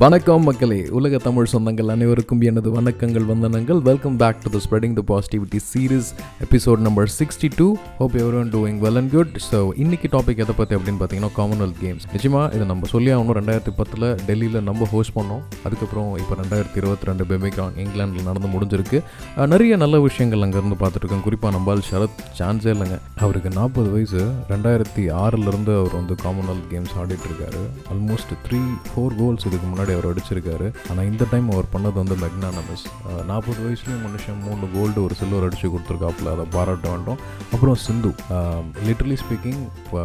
வணக்கம் மக்களே உலக தமிழ் சொந்தங்கள் அனைவருக்கும் எனது வணக்கங்கள் வந்தனங்கள். Welcome back to the spreading the positivity series episode number sixty two hope everyone doing well and good so இன்னைக்கு டாபிக் எதை பற்றி அப்படின்னு பார்த்தீங்கன்னா காமன்வெல்த் கேம்ஸ் நிச்சயமாக இதை நம்ம சொல்லி ஆகணும். ரெண்டாயிரத்தி பத்தில் டெல்லியில் நம்ம ஹோஸ்ட் பண்ணோம். அதுக்கப்புறம் இப்போ ரெண்டாயிரத்தி இருபத்தி ரெண்டு பெமிகான் இங்கிலாண்டில் நடந்து முடிஞ்சிருக்கு. நிறைய நல்ல விஷயங்கள் அங்கேருந்து பார்த்துருக்கோம் குறிப்பாக நம்பால் சரத் சான்ஸே இல்லைங்க. அவருக்கு நாற்பது வயசு. ரெண்டாயிரத்தி ஆறிலிருந்து அவர் வந்து காமன்வெல்த் கேம்ஸ் ஆடிட்டு இருக்காரு. ஆல்மோஸ்ட் த்ரீ ஃபோர் கோல்ஸ் இதுக்கு முன்னாடி முன்னாடி அவர் அடிச்சிருக்காரு. ஆனால் இந்த டைம் அவர் பண்ணது வந்து மெக்னானமஸ் நாற்பது வயசுலேயும் மனுஷன் மூணு கோல்டு ஒரு சில்வர் அடிச்சு கொடுத்துருக்காப்புல. அதை பாராட்ட வேண்டும். அப்புறம் சிந்து லிட்டரலி ஸ்பீக்கிங்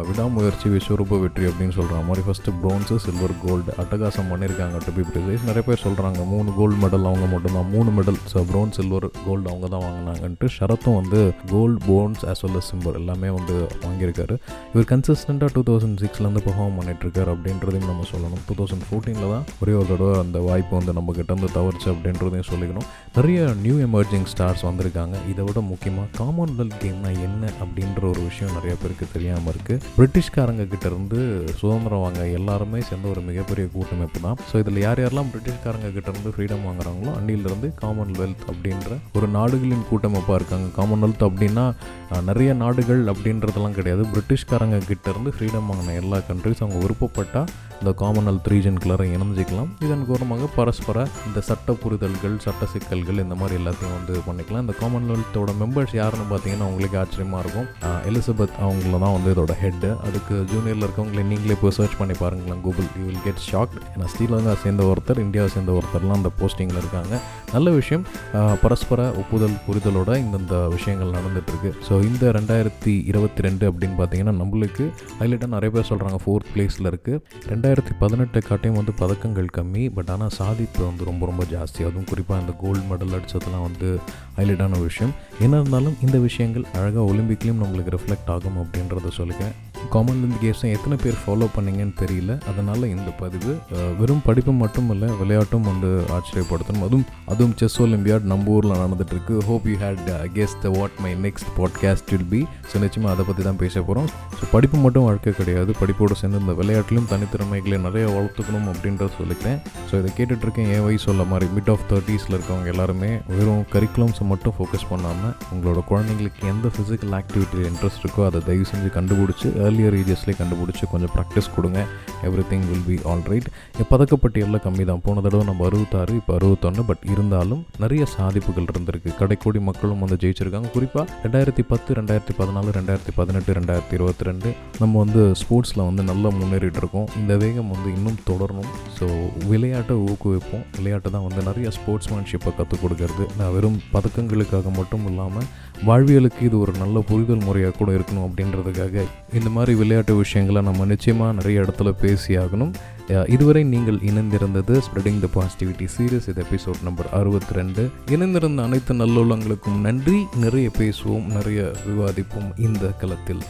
விடாமுயற்சி விஸ்வரூப வெற்றி அப்படின்னு சொல்கிற மாதிரி ஃபஸ்ட்டு ப்ரோன்ஸு சில்வர் கோல்டு அட்டகாசம் பண்ணியிருக்காங்க டு பி ப்ரிசைஸ் நிறைய பேர் சொல்கிறாங்க மூணு கோல்டு மெடல் அவங்க மட்டும்தான் மூணு medal so bronze silver gold அவங்க தான் வாங்கினாங்கன்ட்டு. ஷரத்தும் வந்து gold bronze as well as silver எல்லாமே வந்து வாங்கியிருக்காரு. இவர் கன்சிஸ்டண்ட்டாக டூ தௌசண்ட் சிக்ஸ்லேருந்து பர்ஃபார்ம் பண்ணிட்டுருக்காரு அப்படின்றதையும் நம்ம சொல்லணும். டூ தௌசண்ட் ஃபோர்டீனில் தான் ஒரு தடவை அந்த வாய்ப்பு வந்து நம்ம கிட்ட இருந்து தவறுச்சு அப்படின்றதையும் சொல்லிக்கணும். நிறைய நியூ எமர்ஜிங் ஸ்டார்ஸ் வந்திருக்காங்க. இதை விட முக்கியமாக காமன்வெல்த் கேம்னா என்ன அப்படின்ற ஒரு விஷயம் நிறைய பேருக்கு தெரியாமல் இருக்குது பிரிட்டிஷ்காரங்க கிட்டேருந்து சுதந்திரம் வாங்க எல்லாருமே சேர்ந்த ஒரு மிகப்பெரிய கூட்டமைப்பு தான். ஸோ இதில் யார் யாரெல்லாம் பிரிட்டிஷ்காரங்க கிட்டேருந்து ஃப்ரீடம் வாங்குறாங்களோ அன்னிலிருந்து காமன்வெல்த் அப்படின்ற ஒரு நாடுகளின் கூட்டமைப்பாக இருக்காங்க. காமன்வெல்த் அப்படின்னா நிறைய நாடுகள் அப்படின்றதெல்லாம் கிடையாது. பிரிட்டிஷ்காரங்க கிட்டேருந்து ஃப்ரீடம் வாங்கின எல்லா கண்ட்ரிஸ் அவங்க விருப்பப்பட்டால் இந்த காமன்வெல்த் ரீஜனுக்குள்ளார இணைஞ்சிக்கலாம். இதன் காரணமாக பரஸ்பர இந்த சட்ட புரிதல்கள் சட்ட சிக்கல்கள் இந்த மாதிரி எல்லாத்தையும் வந்து பண்ணிக்கலாம். இந்த காமன்வெல்த்தோட மெம்பர்ஸ் யாருன்னு பார்த்தீங்கன்னா உங்களுக்கு ஆச்சரியமாக இருக்கும். எலிசபெத் அவங்கள தான் வந்து இதோட ஹெட்டு அதுக்கு ஜூனியரில் இருக்கவங்களை நீங்களே போய் சர்ச் பண்ணி பாருங்களேன் Google you will get shocked ஏன்னா ஸ்ரீலங்கா சேர்ந்த ஒருத்தர் இந்தியாவை சேர்ந்த ஒருத்தர்லாம் அந்த போஸ்டிங்கில் இருக்காங்க. நல்ல விஷயம். பரஸ்பர ஒப்புதல் புரிதலோட இந்தந்த விஷயங்கள் நடந்துட்டு ஸோ இந்த ரெண்டாயிரத்தி இருபத்தி ரெண்டு அப்படின்னு பார்த்தீங்கன்னா நம்மளுக்கு ஹைலைட்டாக நிறைய பேர் சொல்கிறாங்க ஃபோர்த் பிளேஸில் இருக்குது ரெண்டாயிரத்தி ரெண்டாயிரத்தி பதினெட்டு காட்டையும் வந்து பதக்கங்கள் கம்மி. பட் ஆனால் சாதிப்பு வந்து ரொம்ப ரொம்ப ஜாஸ்தி. அதுவும் குறிப்பாக இந்த கோல்டு மெடல் அடித்ததுலாம் வந்து ஹைலைட்டான விஷயம். என்ன இருந்தாலும் இந்த விஷயங்கள் அழகாக ஒலிம்பிக்லேயும் நம்மளுக்கு ரிஃப்ளெக்ட் ஆகும் அப்படின்றத சொல்லிக்கிறேன் காமன்வெல்த் கேம்ஸை எத்தனை பேர் ஃபாலோ பண்ணீங்கன்னு தெரியல. அதனால் இந்த பதிவு வெறும் படிப்பு மட்டும் இல்லை விளையாட்டும் வந்து ஆச்சரியப்படுத்தணும். அதுவும் அதுவும் செஸ் ஒலிம்பியாட் நம்ம ஊரில் நடந்துட்டுருக்கு. Hope you had guess the what my next podcast will be so நிச்சயமாக அதை பற்றி தான் பேச போகிறோம் ஸோ படிப்பு மட்டும் வாழ்க்கை கிடையாது. படிப்போடு சேர்ந்து இந்த விளையாட்டிலும் தனித்திறமைகளை நிறைய வளர்த்துக்கணும் அப்படின்றத சொல்லிக்கிறேன். ஸோ இதை கேட்டுட்ருக்கேன் என் வயசு சொல்ல மாதிரி மிட் ஆஃப் தேர்ட்டிஸில் இருக்கவங்க எல்லாருமே. வெறும் கரிக்குலம்ஸை மட்டும் ஃபோக்கஸ் பண்ணாமல் உங்களோட குழந்தைங்களுக்கு எந்த ஃபிசிக்கல் ஆக்டிவிட்டியில் இன்ட்ரெஸ்ட் இருக்கோ அதை தயவு செஞ்சு கண்டுபிடிச்சி ஏர்லியர் ஏஜஸ்லேயே கண்டுபிடிச்சி கொஞ்சம் ப்ராக்டிஸ் கொடுங்க. Everything will be all right பதக்கப்பட்டியலில் கம்மி தான். போன தடவை நம்ம அறுபத்தாறு இப்போ அறுபத்தொன்று பட் இருந்தாலும் நிறைய சாதிப்புகள் இருந்திருக்கு. கடைக்கோடி மக்களும் வந்து ஜெயிச்சிருக்காங்க. குறிப்பாக ரெண்டாயிரத்தி பத்து ரெண்டாயிரத்தி பதினாலு ரெண்டாயிரத்தி பதினெட்டு ரெண்டாயிரத்தி இருபத்தி ரெண்டு நம்ம வந்து ஸ்போர்ட்ஸில் வந்து நல்லா முன்னேறிட்டு இருக்கோம் இந்த வேகம் வந்து இன்னும் தொடரணும். ஸோ விளையாட்டை ஊக்குவிப்போம். விளையாட்டு தான் வந்து நிறைய ஸ்போர்ட்ஸ்மேன்ஷிப்பை கற்றுக் கொடுக்கறது. நான் வெறும் பதக்கங்களுக்காக மட்டும் இல்லாமல் வாழ்வியலுக்கு இது ஒரு நல்ல புரிதல் முறையாக கூட இருக்கணும் அப்படின்றதுக்காக இந்த மாதிரி விளையாட்டு விஷயங்களை நம்ம நிச்சயமாக நிறைய இடத்துல பேசியாகணும். இதுவரை நீங்கள் இணைந்திருந்தது ஸ்ப்ரெடிங் த பாசிட்டிவிட்டி சீரியஸ் இது எபிசோட் நம்பர் அறுபத்தி ரெண்டு இணைந்திருந்த அனைத்து நல்லுள்ளங்களுக்கும் நன்றி. நிறைய பேசுவோம் நிறைய விவாதிப்போம் இந்த களத்தில்